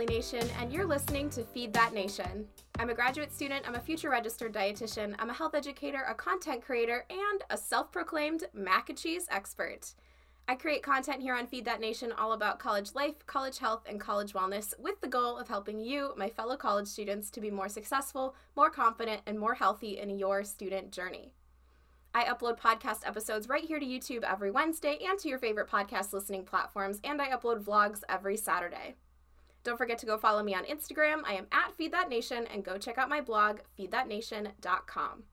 Natalie Nation, and you're listening to Feed That Nation. I'm a graduate student, I'm a future registered dietitian, I'm a health educator, a content creator, and a self proclaimed mac and cheese expert. I create content here on Feed That Nation all about college life, college health, and college wellness with the goal of helping you, my fellow college students, to be more successful, more confident, and more healthy in your student journey. I upload podcast episodes right here to YouTube every Wednesday and to your favorite podcast listening platforms, and I upload vlogs every Saturday. Don't forget to go follow me on Instagram. I am at Feed That Nation, and go check out my blog, feedthatnation.com.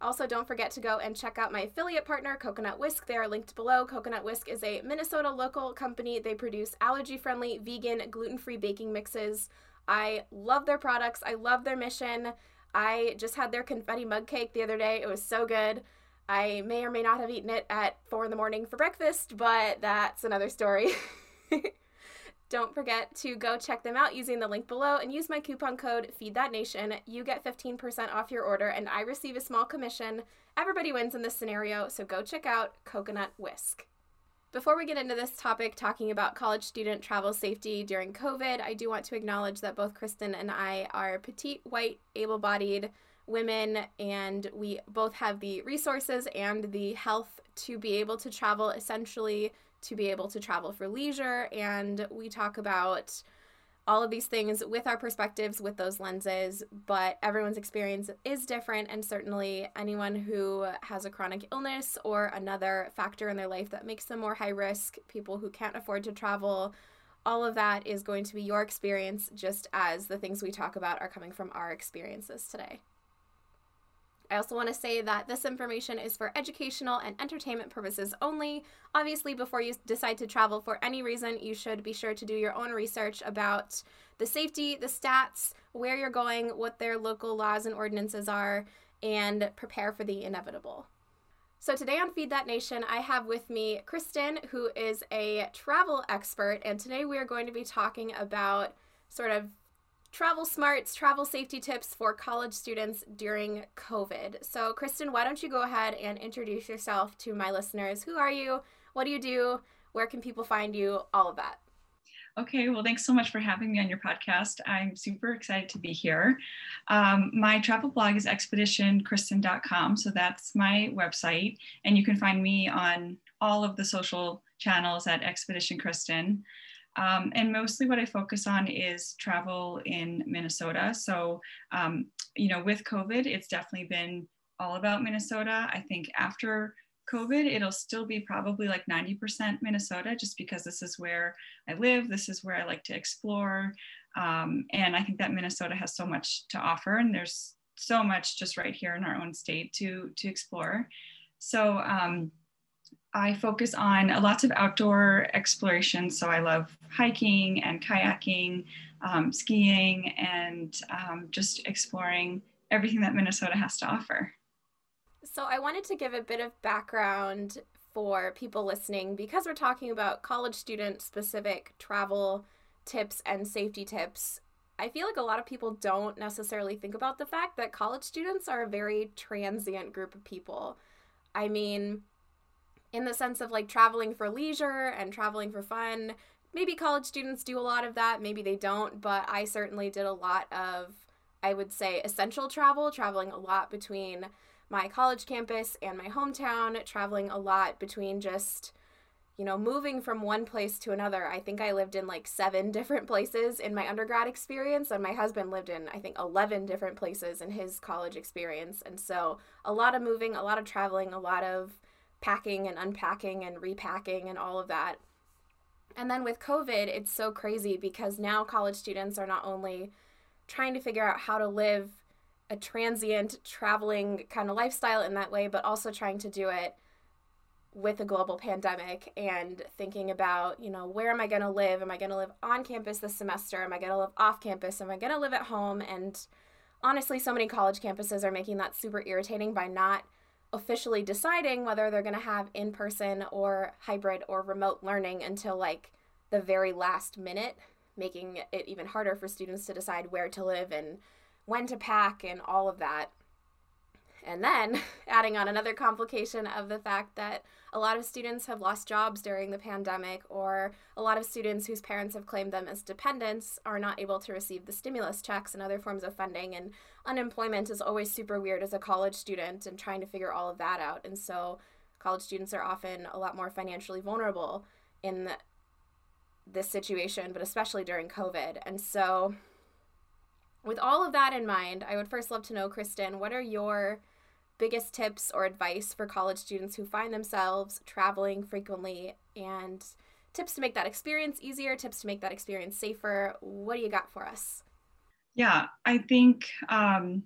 Also, don't forget to go and check out my affiliate partner, Coconut Whisk. They are linked below. Coconut Whisk is a Minnesota local company. They produce allergy friendly, vegan, gluten free baking mixes. I love their products, I love their mission. I just had their confetti mug cake the other day. It was so good. I may or may not have eaten it at four in the morning for breakfast, but that's another story. Don't forget to go check them out using the link below and use my coupon code FeedThatNation. You get 15% off your order and I receive a small commission. Everybody wins in this scenario, so go check out Coconut Whisk. Before we get into this topic, talking about college student travel safety during COVID, I do want to acknowledge that both Kristen and I are petite, white, able bodied women, and we both have the resources and the health to be able to travel essentially to be able to travel for leisure. And we talk about all of these things with our perspectives, with those lenses, but everyone's experience is different. And certainly, anyone who has a chronic illness or another factor in their life that makes them more high risk, people who can't afford to travel, all of that is going to be your experience, just as the things we talk about are coming from our experiences today. I also want to say that this information is for educational and entertainment purposes only. Obviously, before you decide to travel for any reason, you should be sure to do your own research about the safety, the stats, where you're going, what their local laws and ordinances are, and prepare for the inevitable. So, today on Feed That Nation, I have with me Kristen, who is a travel expert, and today we are going to be talking about sort of travel smarts, travel safety tips for college students during COVID. So, Kristen, why don't you go ahead and introduce yourself to my listeners? Who are you? What do you do? Where can people find you? All of that. Okay, well, thanks so much for having me on your podcast. I'm super excited to be here. Um, my travel blog is expeditionkristen.com, so that's my website, and you can find me on all of the social channels at Expedition Kristen. Um, and mostly what I focus on is travel in Minnesota. So, um, you know, with COVID, it's definitely been all about Minnesota. I think after COVID, it'll still be probably like 90% Minnesota, just because this is where I live, this is where I like to explore. Um, and I think that Minnesota has so much to offer, and there's so much just right here in our own state to, to explore. So, um, I focus on lots of outdoor exploration. So I love hiking and kayaking, um, skiing, and um, just exploring everything that Minnesota has to offer. So I wanted to give a bit of background for people listening because we're talking about college student specific travel tips and safety tips. I feel like a lot of people don't necessarily think about the fact that college students are a very transient group of people. I mean, in the sense of like traveling for leisure and traveling for fun. Maybe college students do a lot of that, maybe they don't, but I certainly did a lot of, I would say, essential travel, traveling a lot between my college campus and my hometown, traveling a lot between just, you know, moving from one place to another. I think I lived in like seven different places in my undergrad experience, and my husband lived in, I think, 11 different places in his college experience. And so a lot of moving, a lot of traveling, a lot of packing and unpacking and repacking and all of that. And then with COVID, it's so crazy because now college students are not only trying to figure out how to live a transient traveling kind of lifestyle in that way, but also trying to do it with a global pandemic and thinking about, you know, where am I going to live? Am I going to live on campus this semester? Am I going to live off campus? Am I going to live at home? And honestly, so many college campuses are making that super irritating by not officially deciding whether they're going to have in person or hybrid or remote learning until like the very last minute, making it even harder for students to decide where to live and when to pack and all of that. And then adding on another complication of the fact that a lot of students have lost jobs during the pandemic, or a lot of students whose parents have claimed them as dependents are not able to receive the stimulus checks and other forms of funding. And unemployment is always super weird as a college student and trying to figure all of that out. And so college students are often a lot more financially vulnerable in the, this situation, but especially during COVID. And so, with all of that in mind, I would first love to know, Kristen, what are your biggest tips or advice for college students who find themselves traveling frequently and tips to make that experience easier, tips to make that experience safer? What do you got for us? Yeah, I think um,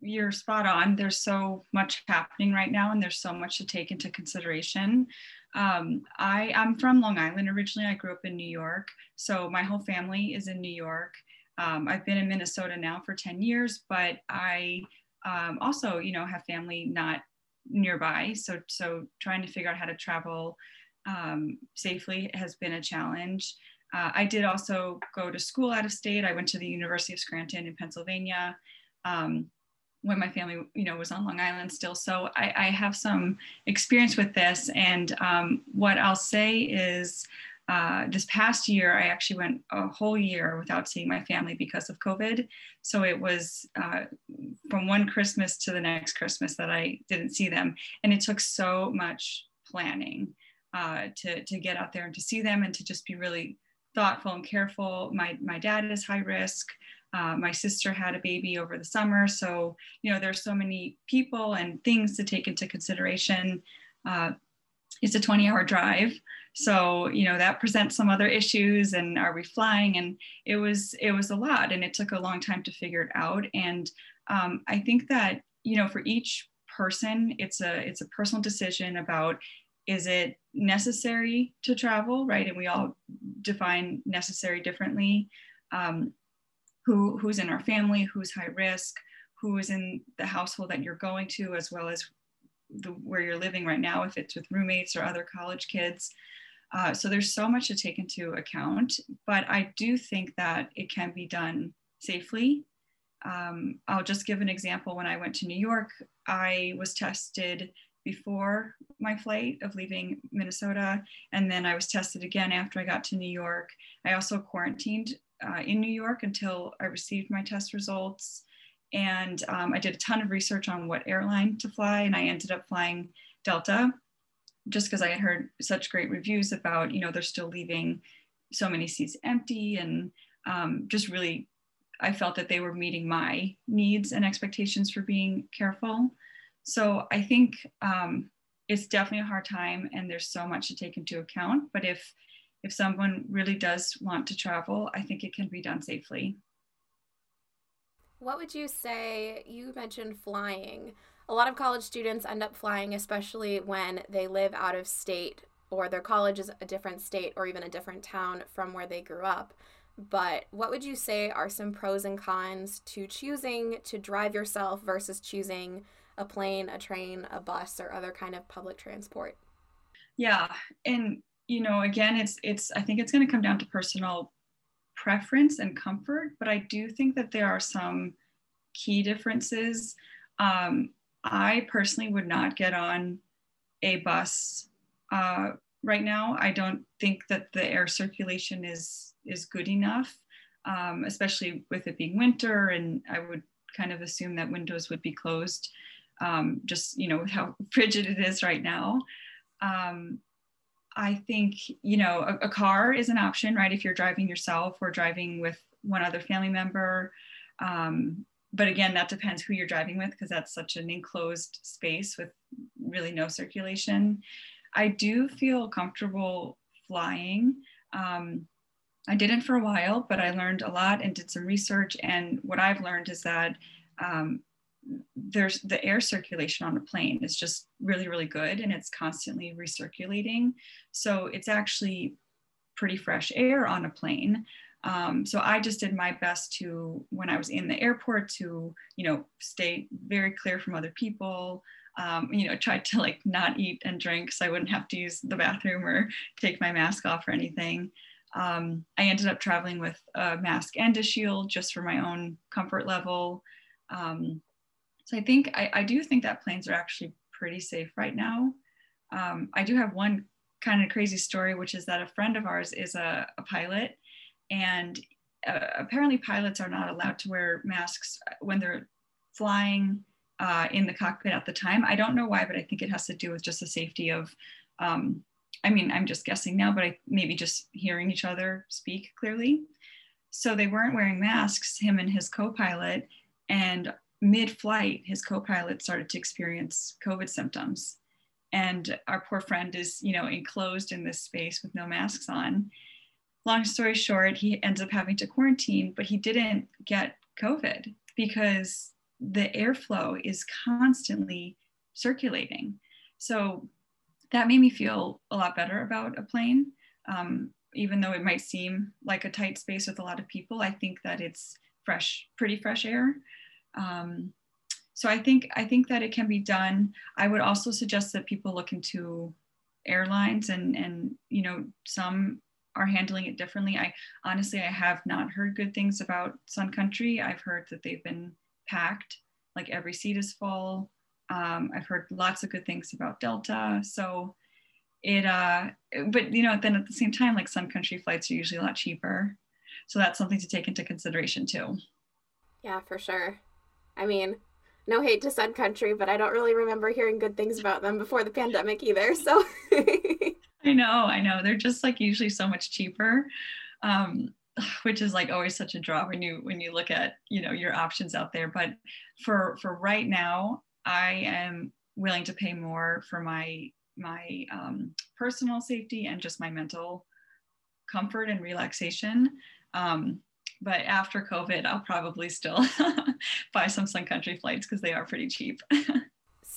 you're spot on. There's so much happening right now, and there's so much to take into consideration. Um, I am from Long Island originally. I grew up in New York, so my whole family is in New York. Um, I've been in Minnesota now for 10 years, but I um, also, you know, have family not nearby. So, so trying to figure out how to travel um, safely has been a challenge. Uh, I did also go to school out of state. I went to the University of Scranton in Pennsylvania um, when my family, you know, was on Long Island still. So I, I have some experience with this. And um, what I'll say is, uh, this past year, I actually went a whole year without seeing my family because of COVID. So it was uh, from one Christmas to the next Christmas that I didn't see them. And it took so much planning uh, to, to get out there and to see them and to just be really thoughtful and careful. My, my dad is high risk. Uh, my sister had a baby over the summer. So, you know, there's so many people and things to take into consideration. Uh, it's a 20 hour drive so you know that presents some other issues and are we flying? And it was it was a lot and it took a long time to figure it out. And um, i think that you know for each person it's a it's a personal decision about is it necessary to travel right? And we all define necessary differently. Um, who who's in our family who's high risk who is in the household that you're going to as well as the, where you're living right now if it's with roommates or other college kids uh, so there's so much to take into account, but I do think that it can be done safely. Um, I'll just give an example. When I went to New York, I was tested before my flight of leaving Minnesota, and then I was tested again after I got to New York. I also quarantined uh, in New York until I received my test results. And um, I did a ton of research on what airline to fly, and I ended up flying Delta just because I had heard such great reviews about, you know, they're still leaving so many seats empty and um, just really, I felt that they were meeting my needs and expectations for being careful. So I think um, it's definitely a hard time and there's so much to take into account. But if if someone really does want to travel, I think it can be done safely. What would you say? You mentioned flying a lot of college students end up flying, especially when they live out of state or their college is a different state or even a different town from where they grew up. But what would you say are some pros and cons to choosing to drive yourself versus choosing a plane, a train, a bus, or other kind of public transport? Yeah, and you know, again, it's it's I think it's going to come down to personal preference and comfort, but I do think that there are some key differences. Um, I personally would not get on a bus uh, right now. I don't think that the air circulation is is good enough, um, especially with it being winter. And I would kind of assume that windows would be closed, um, just you know with how frigid it is right now. Um, I think you know a, a, car is an option, right? If you're driving yourself or driving with one other family member. Um, but again, that depends who you're driving with because that's such an enclosed space with really no circulation. I do feel comfortable flying. Um, I didn't for a while, but I learned a lot and did some research. And what I've learned is that um, there's the air circulation on a plane is just really, really good and it's constantly recirculating. So it's actually pretty fresh air on a plane. Um, so I just did my best to, when I was in the airport, to you know stay very clear from other people. Um, you know, tried to like not eat and drink so I wouldn't have to use the bathroom or take my mask off or anything. Um, I ended up traveling with a mask and a shield just for my own comfort level. Um, so I think I, I do think that planes are actually pretty safe right now. Um, I do have one kind of crazy story, which is that a friend of ours is a, a pilot, and uh, apparently pilots are not allowed to wear masks when they're flying uh, in the cockpit at the time. I don't know why, but I think it has to do with just the safety of. Um, I mean, I'm just guessing now, but I, maybe just hearing each other speak clearly. So they weren't wearing masks, him and his co-pilot, and mid-flight, his co-pilot started to experience COVID symptoms. And our poor friend is, you know, enclosed in this space with no masks on. Long story short, he ends up having to quarantine, but he didn't get COVID because the airflow is constantly circulating. So that made me feel a lot better about a plane. Um, even though it might seem like a tight space with a lot of people, I think that it's fresh, pretty fresh air. Um, so I think I think that it can be done. I would also suggest that people look into airlines and and you know some are handling it differently. I honestly I have not heard good things about Sun Country. I've heard that they've been packed, like every seat is full. Um, I've heard lots of good things about Delta. So it uh but you know then at the same time like Sun Country flights are usually a lot cheaper. So that's something to take into consideration too. Yeah, for sure. I mean, no hate to Sun Country, but I don't really remember hearing good things about them before the pandemic either. So I know, I know. They're just like usually so much cheaper. Um, which is like always such a draw when you when you look at you know your options out there but for for right now i am willing to pay more for my my um, personal safety and just my mental comfort and relaxation um, but after COVID, I'll probably still buy some Sun Country flights because they are pretty cheap.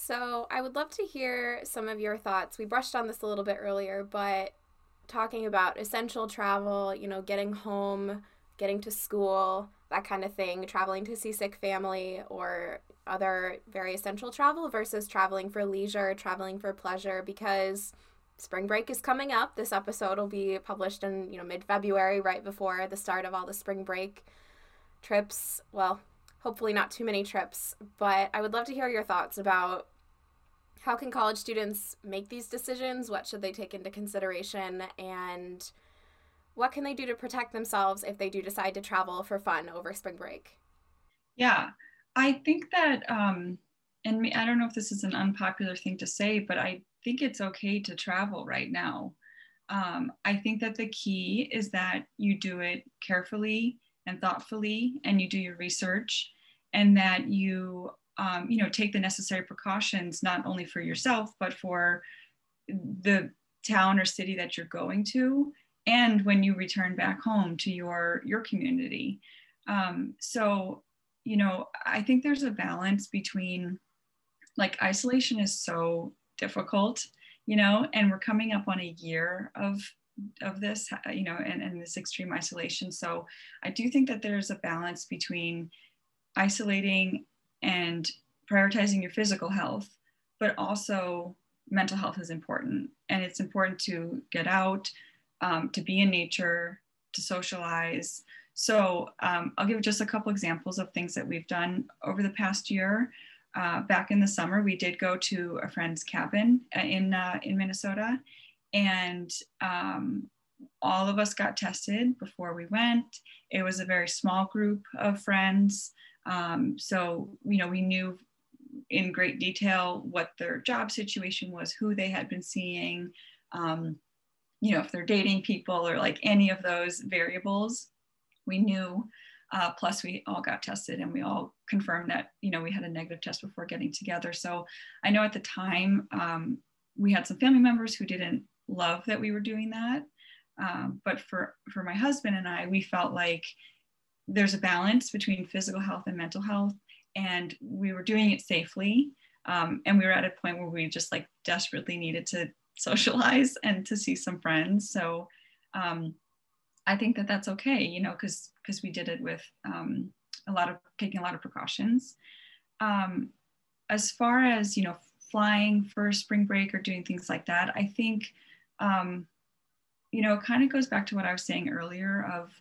so I would love to hear some of your thoughts. We brushed on this a little bit earlier, but talking about essential travel, you know, getting home, getting to school, that kind of thing, traveling to see sick family or other very essential travel versus traveling for leisure, traveling for pleasure, because spring break is coming up. This episode will be published in, you know, mid-February right before the start of all the spring break trips. Well, hopefully not too many trips, but I would love to hear your thoughts about how can college students make these decisions? What should they take into consideration and what can they do to protect themselves if they do decide to travel for fun over spring break? Yeah, I think that um and I don't know if this is an unpopular thing to say, but I think it's okay to travel right now. Um, I think that the key is that you do it carefully and thoughtfully, and you do your research, and that you, um, you know, take the necessary precautions not only for yourself but for the town or city that you're going to, and when you return back home to your your community. Um, so, you know, I think there's a balance between like isolation is so difficult you know and we're coming up on a year of of this you know and, and this extreme isolation so i do think that there's a balance between isolating and prioritizing your physical health but also mental health is important. And it's important to get out um, to be in nature to socialize. So um, i'll give just a couple examples of things that we've done over the past year. Uh, back in the summer, we did go to a friend's cabin uh, in uh, in Minnesota, and um, all of us got tested before we went. It was a very small group of friends, um, so you know we knew in great detail what their job situation was, who they had been seeing, um, you know if they're dating people or like any of those variables. We knew uh, plus, we all got tested and we all confirmed that, you know, we had a negative test before getting together. So I know at the time um, we had some family members who didn't love that we were doing that. Um, but for, for my husband and I, we felt like there's a balance between physical health and mental health. And we were doing it safely. Um, and we were at a point where we just like desperately needed to socialize and to see some friends. So um, I think that that's okay, you know, because because we did it with um, a lot of taking a lot of precautions. Um, as far as you know, flying for spring break or doing things like that, I think um, you know, it kind of goes back to what I was saying earlier of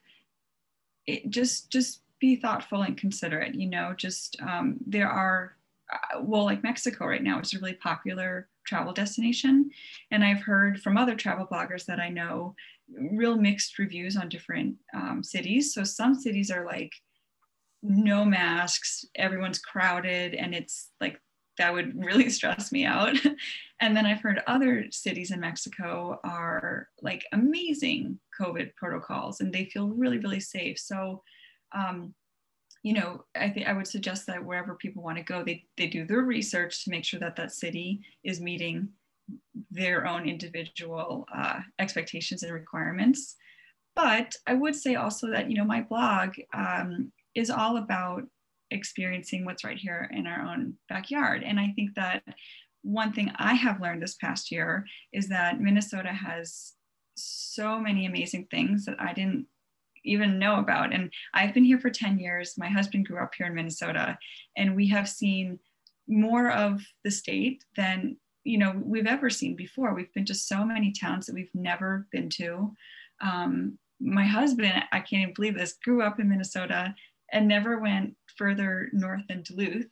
it just just be thoughtful and considerate. You know, just um, there are uh, well, like Mexico right now is a really popular travel destination. And I've heard from other travel bloggers that I know real mixed reviews on different um, cities. So some cities are like no masks, everyone's crowded, and it's like that would really stress me out. and then I've heard other cities in Mexico are like amazing COVID protocols and they feel really, really safe. So, um, you know, I think I would suggest that wherever people want to go, they, they do their research to make sure that that city is meeting their own individual uh, expectations and requirements. But I would say also that, you know, my blog um, is all about experiencing what's right here in our own backyard. And I think that one thing I have learned this past year is that Minnesota has so many amazing things that I didn't even know about. And I've been here for 10 years. My husband grew up here in Minnesota, and we have seen more of the state than you know we've ever seen before. We've been to so many towns that we've never been to. Um, my husband, I can't even believe this, grew up in Minnesota and never went further north than Duluth.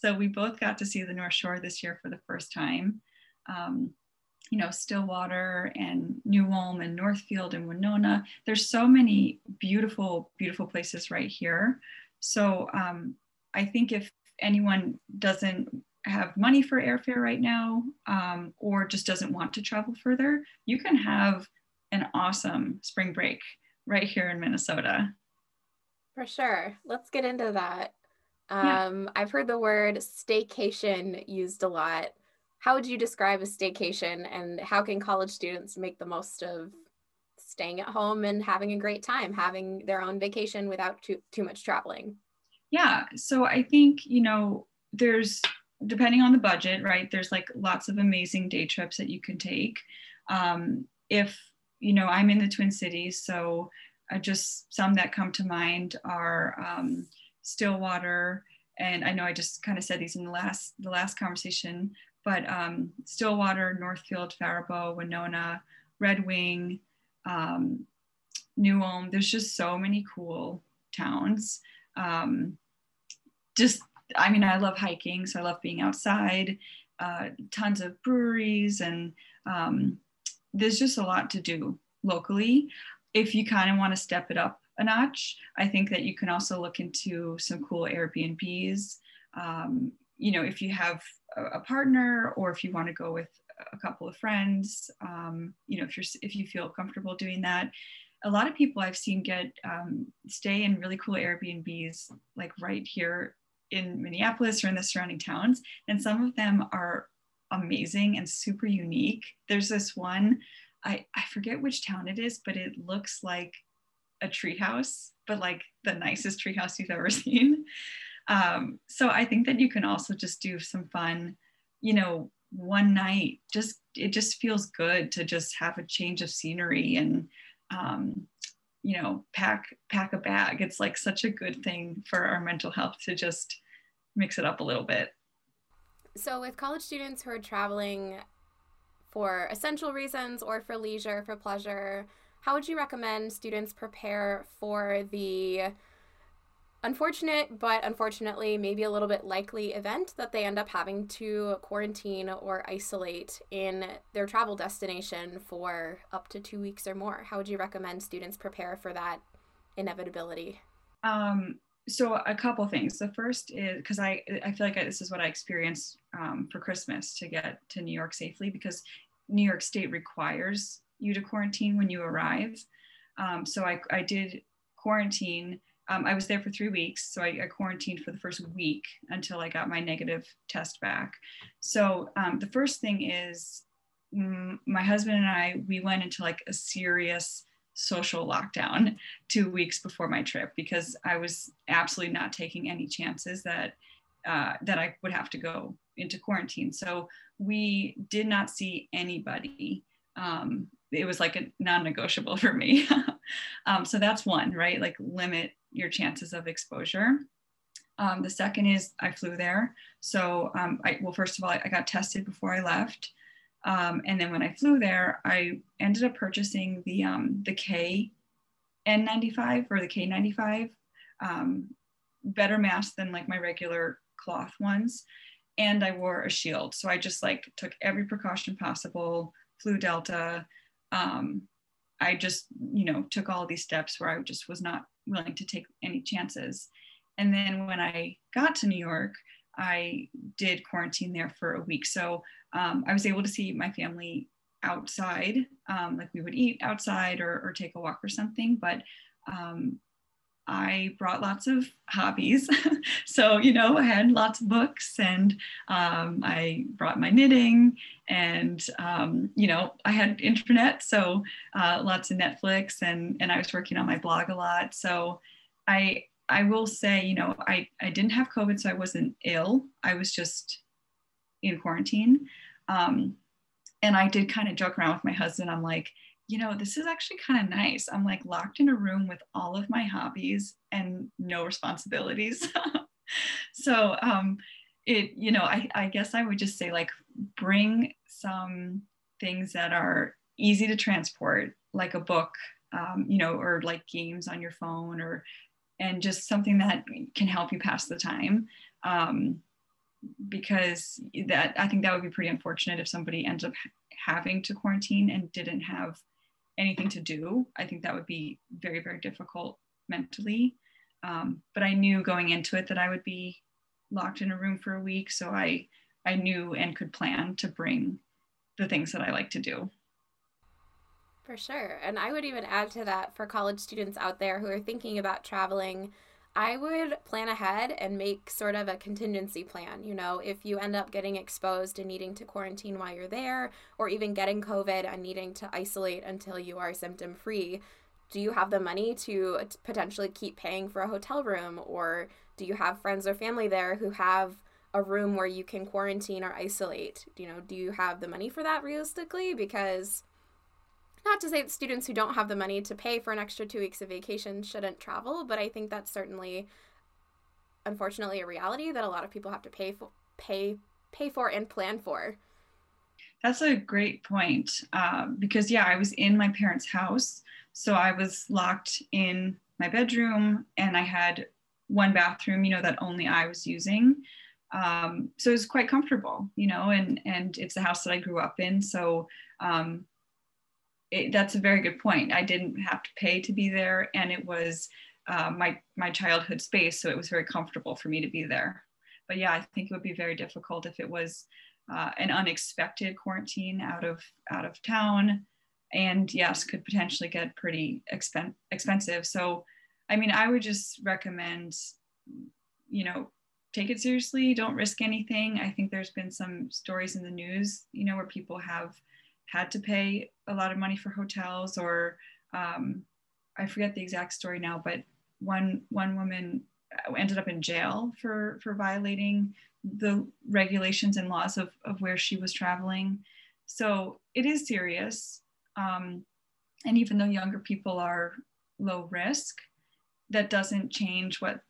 So we both got to see the North Shore this year for the first time. Um, you know, Stillwater and New Ulm and Northfield and Winona. There's so many beautiful, beautiful places right here. So um, I think if anyone doesn't have money for airfare right now um, or just doesn't want to travel further, you can have an awesome spring break right here in Minnesota. For sure. Let's get into that. Um, yeah. I've heard the word staycation used a lot. How would you describe a staycation and how can college students make the most of staying at home and having a great time, having their own vacation without too, too much traveling? Yeah. So I think, you know, there's, depending on the budget, right, there's like lots of amazing day trips that you can take. Um, if, you know, I'm in the Twin Cities, so uh, just some that come to mind are um, Stillwater, and I know I just kind of said these in the last the last conversation, but um, Stillwater, Northfield, Faribault, Winona, Red Wing, um, New Ulm. There's just so many cool towns. Um, just, I mean, I love hiking, so I love being outside. Uh, tons of breweries, and um, there's just a lot to do locally if you kind of want to step it up a notch, I think that you can also look into some cool Airbnbs. Um, you know, if you have a, partner or if you want to go with a couple of friends, um, you know, if you're if you feel comfortable doing that. A lot of people I've seen get um, stay in really cool Airbnbs, like right here in Minneapolis or in the surrounding towns, and some of them are amazing and super unique. There's this one I, I forget which town it is, but it looks like a treehouse, but like the nicest treehouse you've ever seen. Um, so I think that you can also just do some fun, you know, one night. Just it just feels good to just have a change of scenery and um, you know pack pack a bag. It's like such a good thing for our mental health to just mix it up a little bit. So with college students who are traveling for essential reasons or for leisure, for pleasure, how would you recommend students prepare for the unfortunate, but unfortunately, maybe a little bit likely event that they end up having to quarantine or isolate in their travel destination for up to two weeks or more? How would you recommend students prepare for that inevitability? Um, so a couple things. The first is because I I feel like this is what I experienced um, for Christmas to get to New York safely because New York State requires you to quarantine when you arrive. Um, so I, I did quarantine. Um, I was there for three weeks, so I, I, quarantined for the first week until I got my negative test back. So um, the first thing is mm, my husband and I we went into like a serious social lockdown two weeks before my trip because I was absolutely not taking any chances that uh, that I would have to go into quarantine. So we did not see anybody. Um, it was like a non-negotiable for me. Um, so that's one, right? Like limit your chances of exposure. Um, the second is I flew there. So um, I, well, first of all, I, I got tested before I left. Um, and then when I flew there, I ended up purchasing the um, the K N95 or the K95, um, better mask than like my regular cloth ones. and I wore a shield. So I just like took every precaution possible, flew Delta. Um, I just, you know, took all these steps where I just was not willing to take any chances. And then when I got to New York, I did quarantine there for a week. So um, I was able to see my family outside, um, like we would eat outside or, or, take a walk or something. But um, I brought lots of hobbies. so, you know, I had lots of books and um, I brought my knitting and, um, you know, I had internet. So uh, lots of Netflix and, and I was working on my blog a lot. So I, I will say, you know, I, I didn't have COVID, so I wasn't ill. I was just in quarantine. Um, and I did kind of joke around with my husband. I'm like, you know, this is actually kind of nice. I'm like locked in a room with all of my hobbies and no responsibilities. so um, it, you know, I, I guess I would just say like bring some things that are easy to transport, like a book, um, you know, or like games on your phone or, and just something that can help you pass the time. Um, because that I think that would be pretty unfortunate if somebody ends up having to quarantine and didn't have anything to do. I think that would be very, very difficult mentally. Um, but I knew going into it that I would be locked in a room for a week. So I, I knew and could plan to bring the things that I like to do. For sure. And I would even add to that for college students out there who are thinking about traveling I would plan ahead and make sort of a contingency plan. You know, if you end up getting exposed and needing to quarantine while you're there, or even getting COVID and needing to isolate until you are symptom free, do you have the money to potentially keep paying for a hotel room? Or do you have friends or family there who have a room where you can quarantine or isolate? You know, do you have the money for that realistically? Because not to say that students who don't have the money to pay for an extra two weeks of vacation shouldn't travel, but I think that's certainly, unfortunately, a reality that a lot of people have to pay for, pay pay for and plan for. That's a great point um, because yeah, I was in my parents' house, so I was locked in my bedroom, and I had one bathroom, you know, that only I was using. Um, so it was quite comfortable, you know, and and it's the house that I grew up in, so um, it, that's a very good point. I didn't have to pay to be there, and it was uh, my my childhood space, so it was very comfortable for me to be there. But yeah, I think it would be very difficult if it was uh, an unexpected quarantine out of out of town, and yes, could potentially get pretty expen- expensive. So, I mean, I would just recommend, you know, take it seriously. Don't risk anything. I think there's been some stories in the news, you know, where people have had to pay a lot of money for hotels or um, I forget the exact story now, but one one woman ended up in jail for for violating the regulations and laws of, of where she was traveling. So it is serious. Um, and even though younger people are low risk, that doesn't change what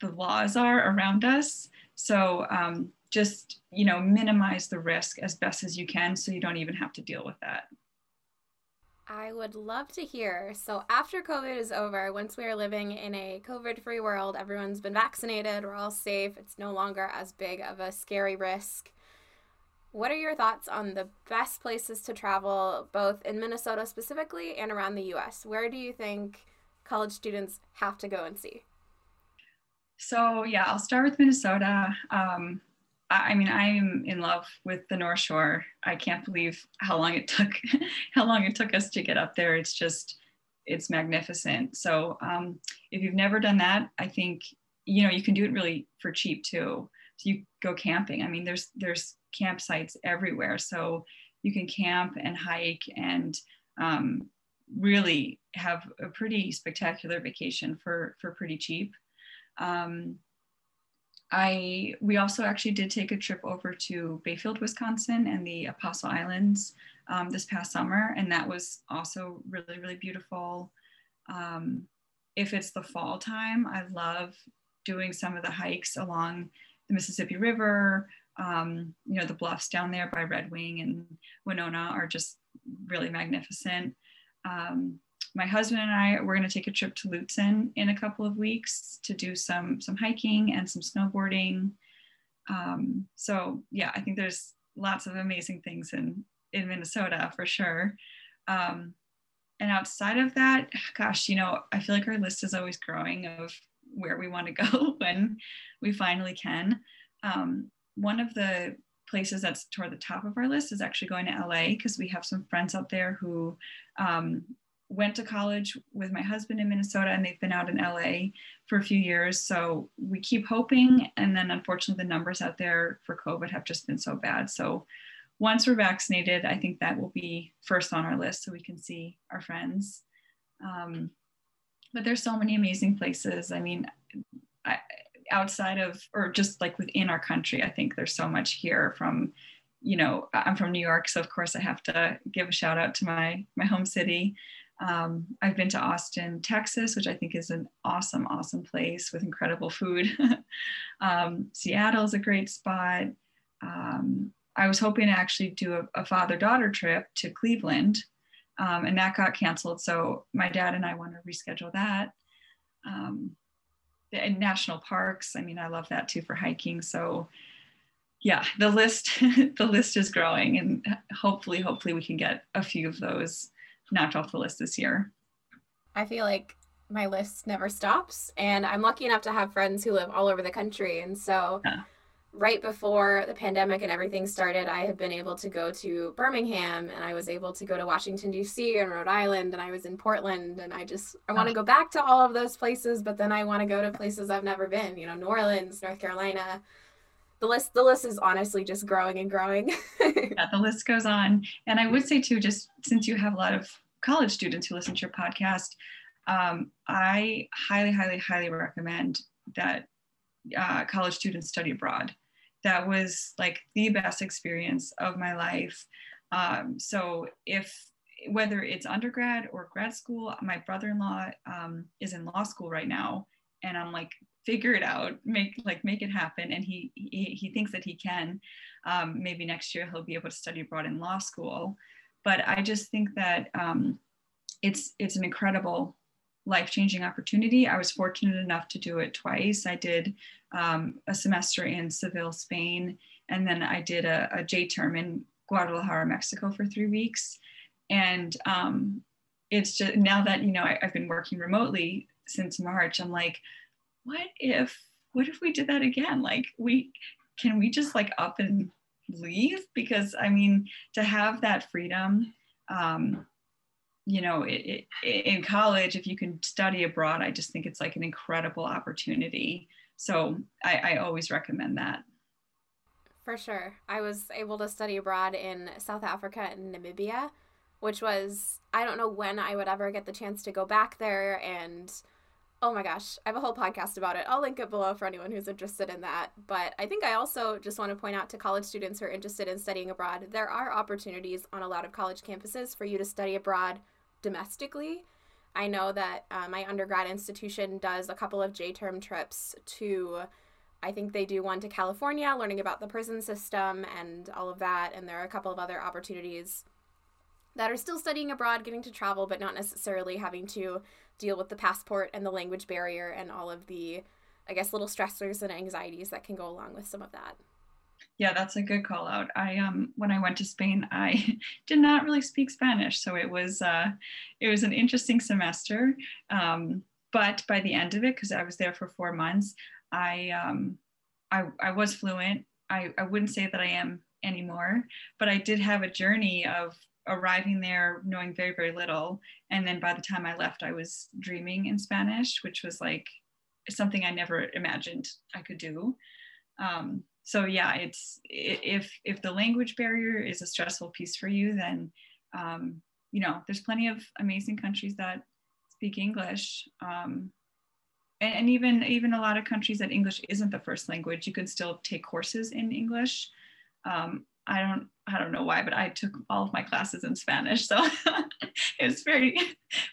the laws are around us. So um, just you know minimize the risk as best as you can so you don't even have to deal with that I would love to hear. So, after COVID is over, once we are living in a COVID free world, everyone's been vaccinated, we're all safe, it's no longer as big of a scary risk. What are your thoughts on the best places to travel, both in Minnesota specifically and around the US? Where do you think college students have to go and see? So, yeah, I'll start with Minnesota. Um, I mean, I'm in love with the North Shore. I can't believe how long it took, how long it took us to get up there. It's just, it's magnificent. So um, if you've never done that, I think you know you can do it really for cheap too. So you go camping. I mean, there's there's campsites everywhere, so you can camp and hike and um, really have a pretty spectacular vacation for for pretty cheap. Um, I we also actually did take a trip over to Bayfield, Wisconsin, and the Apostle Islands um, this past summer, and that was also really really beautiful. Um, if it's the fall time, I love doing some of the hikes along the Mississippi River. Um, you know, the bluffs down there by Red Wing and Winona are just really magnificent. Um, my husband and I we're going to take a trip to Lutsen in a couple of weeks to do some some hiking and some snowboarding. Um, so yeah, I think there's lots of amazing things in in Minnesota for sure. Um, and outside of that, gosh, you know, I feel like our list is always growing of where we want to go when we finally can. Um, one of the places that's toward the top of our list is actually going to LA because we have some friends out there who um, went to college with my husband in Minnesota and they've been out in LA for a few years. So we keep hoping. And then unfortunately, the numbers out there for COVID have just been so bad. So once we're vaccinated, I think that will be first on our list so we can see our friends. Um, but there's so many amazing places. I mean, I, outside of, or just like within our country, I think there's so much here from, you know, I'm from New York, so of course I have to give a shout out to my my home city. Um, I've been to Austin, Texas, which I think is an awesome, awesome place with incredible food. um, Seattle is a great spot. Um, I was hoping to actually do a, a father daughter trip to Cleveland, um, and that got canceled. So my dad and I want to reschedule that. Um, and national parks, I mean, I love that too for hiking. So yeah, the list the list is growing, and hopefully, hopefully, we can get a few of those knocked off the list this year. I feel like my list never stops, and I'm lucky enough to have friends who live all over the country. And so, yeah. right before the pandemic and everything started, I have been able to go to Birmingham, and I was able to go to Washington D.C. and Rhode Island, and I was in Portland, and I just I want to go back to all of those places, but then I want to go to places I've never been. You know, New Orleans, North Carolina the list the list is honestly just growing and growing. Yeah the list goes on. And i would say too just since you have a lot of college students who listen to your podcast um, i highly highly highly recommend that uh, college students study abroad. That was like the best experience of my life. Um, so if whether it's undergrad or grad school my brother-in-law um, is in law school right now. And i'm like figure it out make like make it happen and he he, he thinks that he can. Um, maybe next year he'll be able to study abroad in law school. But i just think that um, it's it's an incredible life-changing opportunity. I was fortunate enough to do it twice. I did um, a semester in seville spain and then i did a, a j term in guadalajara mexico for three weeks. And um, it's just now that you know I, i've been working remotely since march i'm like what if what if we did that again? Like we can we just like up and leave? Because i mean to have that freedom um, you know it, it, in college if you can study abroad i just think it's like an incredible opportunity. So I, I always recommend that. For sure. I was able to study abroad in south africa and namibia which was i don't know when i would ever get the chance to go back there and Oh my gosh, I have a whole podcast about it. I'll link it below for anyone who's interested in that. But I think I also just want to point out to college students who are interested in studying abroad, there are opportunities on a lot of college campuses for you to study abroad domestically. I know that uh, my undergrad institution does a couple of J term trips to, I think they do one to California, learning about the prison system and all of that. And there are a couple of other opportunities that are still studying abroad, getting to travel, but not necessarily having to deal with the passport and the language barrier and all of the, I guess, little stressors and anxieties that can go along with some of that. Yeah, that's a good call out. I um when I went to Spain, I did not really speak Spanish, so it was uh, it was an interesting semester. Um, but by the end of it, because I was there for four months, I um, I, I was fluent. I, I wouldn't say that I am anymore, but I did have a journey of arriving there knowing very very little. And then by the time i left i was dreaming in spanish which was like something i never imagined i could do. Um, so yeah it's if if the language barrier is a stressful piece for you then um, you know there's plenty of amazing countries that speak english. Um, and, and, even even a lot of countries that english isn't the first language you can still take courses in english. Um, I don't I don't know why, but I took all of my classes in Spanish, so it was very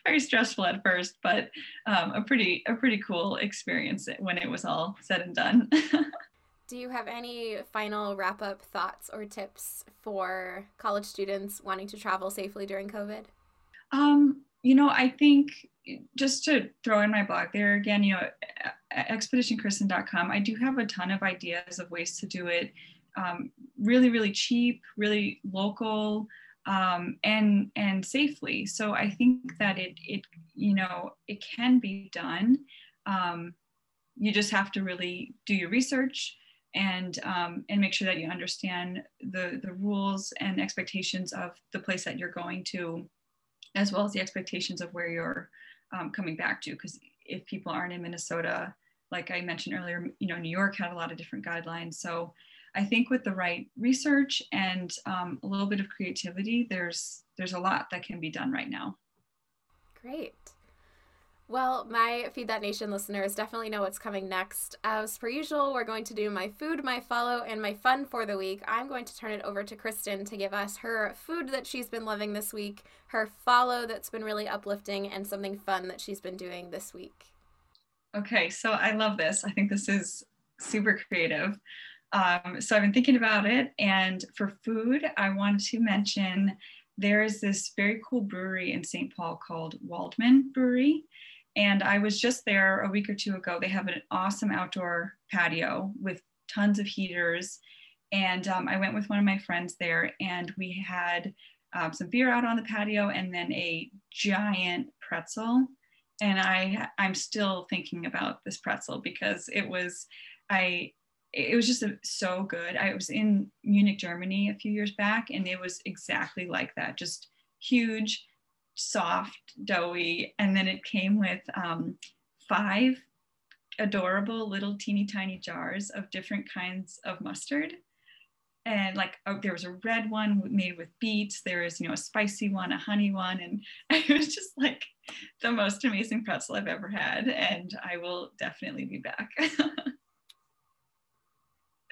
very stressful at first, but um, a pretty a pretty cool experience when it was all said and done. Do you have any final wrap up thoughts or tips for college students wanting to travel safely during COVID? Um, you know, I think just to throw in my blog there again, you know, expeditionkristen.com, I do have a ton of ideas of ways to do it um, really, really cheap, really local, um, and and safely. So I think that it it you know it can be done. Um, you just have to really do your research and um, and make sure that you understand the the rules and expectations of the place that you're going to, as well as the expectations of where you're um, coming back to. Because if people aren't in Minnesota, like I mentioned earlier, you know New York had a lot of different guidelines. So I think with the right research and um, a little bit of creativity, there's there's a lot that can be done right now. Great. Well, my Feed That Nation listeners definitely know what's coming next. As per usual, we're going to do my food, my follow, and my fun for the week. I'm going to turn it over to Kristen to give us her food that she's been loving this week, her follow that's been really uplifting, and something fun that she's been doing this week. Okay, so I love this. I think this is super creative. Um, so I've been thinking about it. And for food, I wanted to mention there is this very cool brewery in St. Paul called Waldmann Brewery. And I was just there a week or two ago. They have an awesome outdoor patio with tons of heaters. And um, I went with one of my friends there, and we had um, some beer out on the patio and then a giant pretzel. And I, I'm still thinking about this pretzel because it was, I it was just a, so good. I was in Munich, Germany a few years back, and it was exactly like that just huge, soft, doughy. And then it came with um, five adorable little teeny tiny jars of different kinds of mustard. And like oh, there was a red one made with beets. There was, you know, a spicy one, a honey one, and it was just like the most amazing pretzel I've ever had. And I will definitely be back.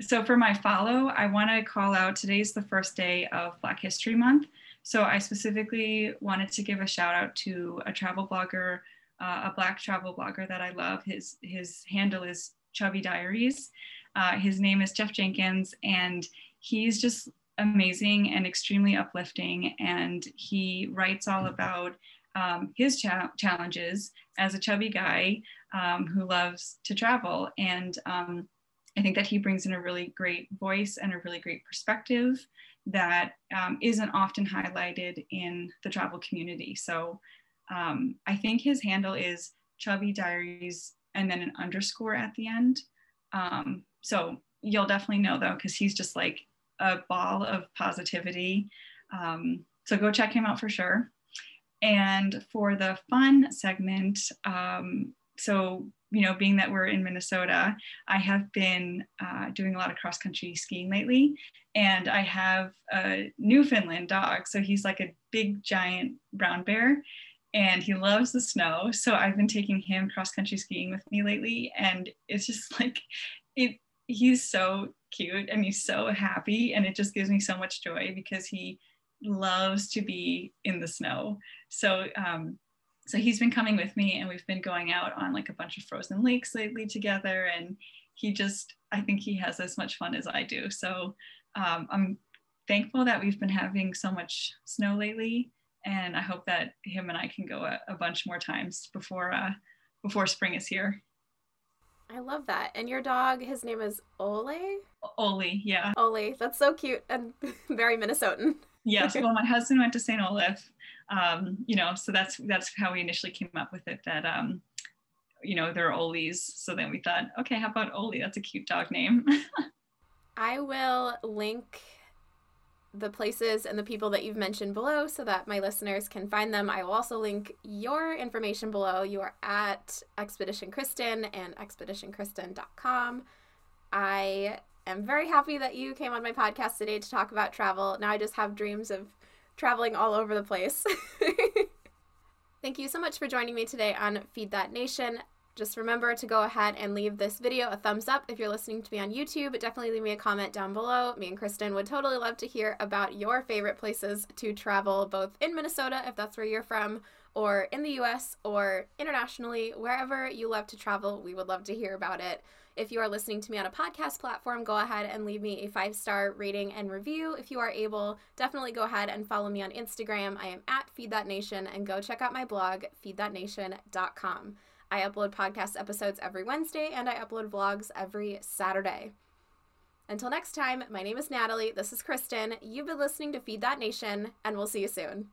so for my follow, I want to call out today's the first day of Black History Month. So I specifically wanted to give a shout out to a travel blogger, uh, a Black travel blogger that I love. His his handle is Chubby Diaries. Uh, his name is Jeff Jenkins, and he's just amazing and extremely uplifting. And he writes all about um, his cha- challenges as a chubby guy um, who loves to travel and um, I think that he brings in a really great voice and a really great perspective that um, not often highlighted in the travel community. So um, I think his handle is Chubby Diaries and then an underscore at the end. Um, so you'll definitely know though, because he's just like a ball of positivity. Um, so go check him out for sure. And for the fun segment, um, so you know, being that we're in Minnesota, I have been uh, doing a lot of cross country skiing lately. And I have a Newfoundland dog. So he's like a big, giant brown bear and he loves the snow. So I've been taking him cross country skiing with me lately. And it's just like, it, he's so cute and he's so happy. And it just gives me so much joy because he loves to be in the snow. So um, so he's been coming with me and we've been going out on like a bunch of frozen lakes lately together and he just i think he has as much fun as i do so um, i'm thankful that we've been having so much snow lately and i hope that him and i can go a, a bunch more times before uh, before spring is here I love that. And your dog, his name is Ole? Ole, yeah. Ole. That's so cute and very Minnesotan. Yes. Well, my husband went to St. Olaf um, you know, so that's that's how we initially came up with it. That um, you know, they're Oles. So then we thought, okay, how about Ole? That's a cute dog name. I will link the places and the people that you've mentioned below so that my listeners can find them. I will also link your information below. You are at Expedition Kristen and expeditionkristen.com. I am very happy that you came on my podcast today to talk about travel. Now I just have dreams of traveling all over the place. Thank you so much for joining me today on Feed That Nation. Just remember to go ahead and leave this video a thumbs up if you're listening to me on YouTube. Definitely leave me a comment down below. Me and Kristen would totally love to hear about your favorite places to travel, both in Minnesota, if that's where you're from, or in the US, or internationally, wherever you love to travel. We would love to hear about it. If you are listening to me on a podcast platform, go ahead and leave me a five star rating and review. If you are able, definitely go ahead and follow me on Instagram. I am at Feed That Nation and go check out my blog, feedthatnation.com. I upload podcast episodes every Wednesday and I upload vlogs every Saturday. Until next time, my name is Natalie. This is Kristen. You've been listening to Feed That Nation, and we'll see you soon.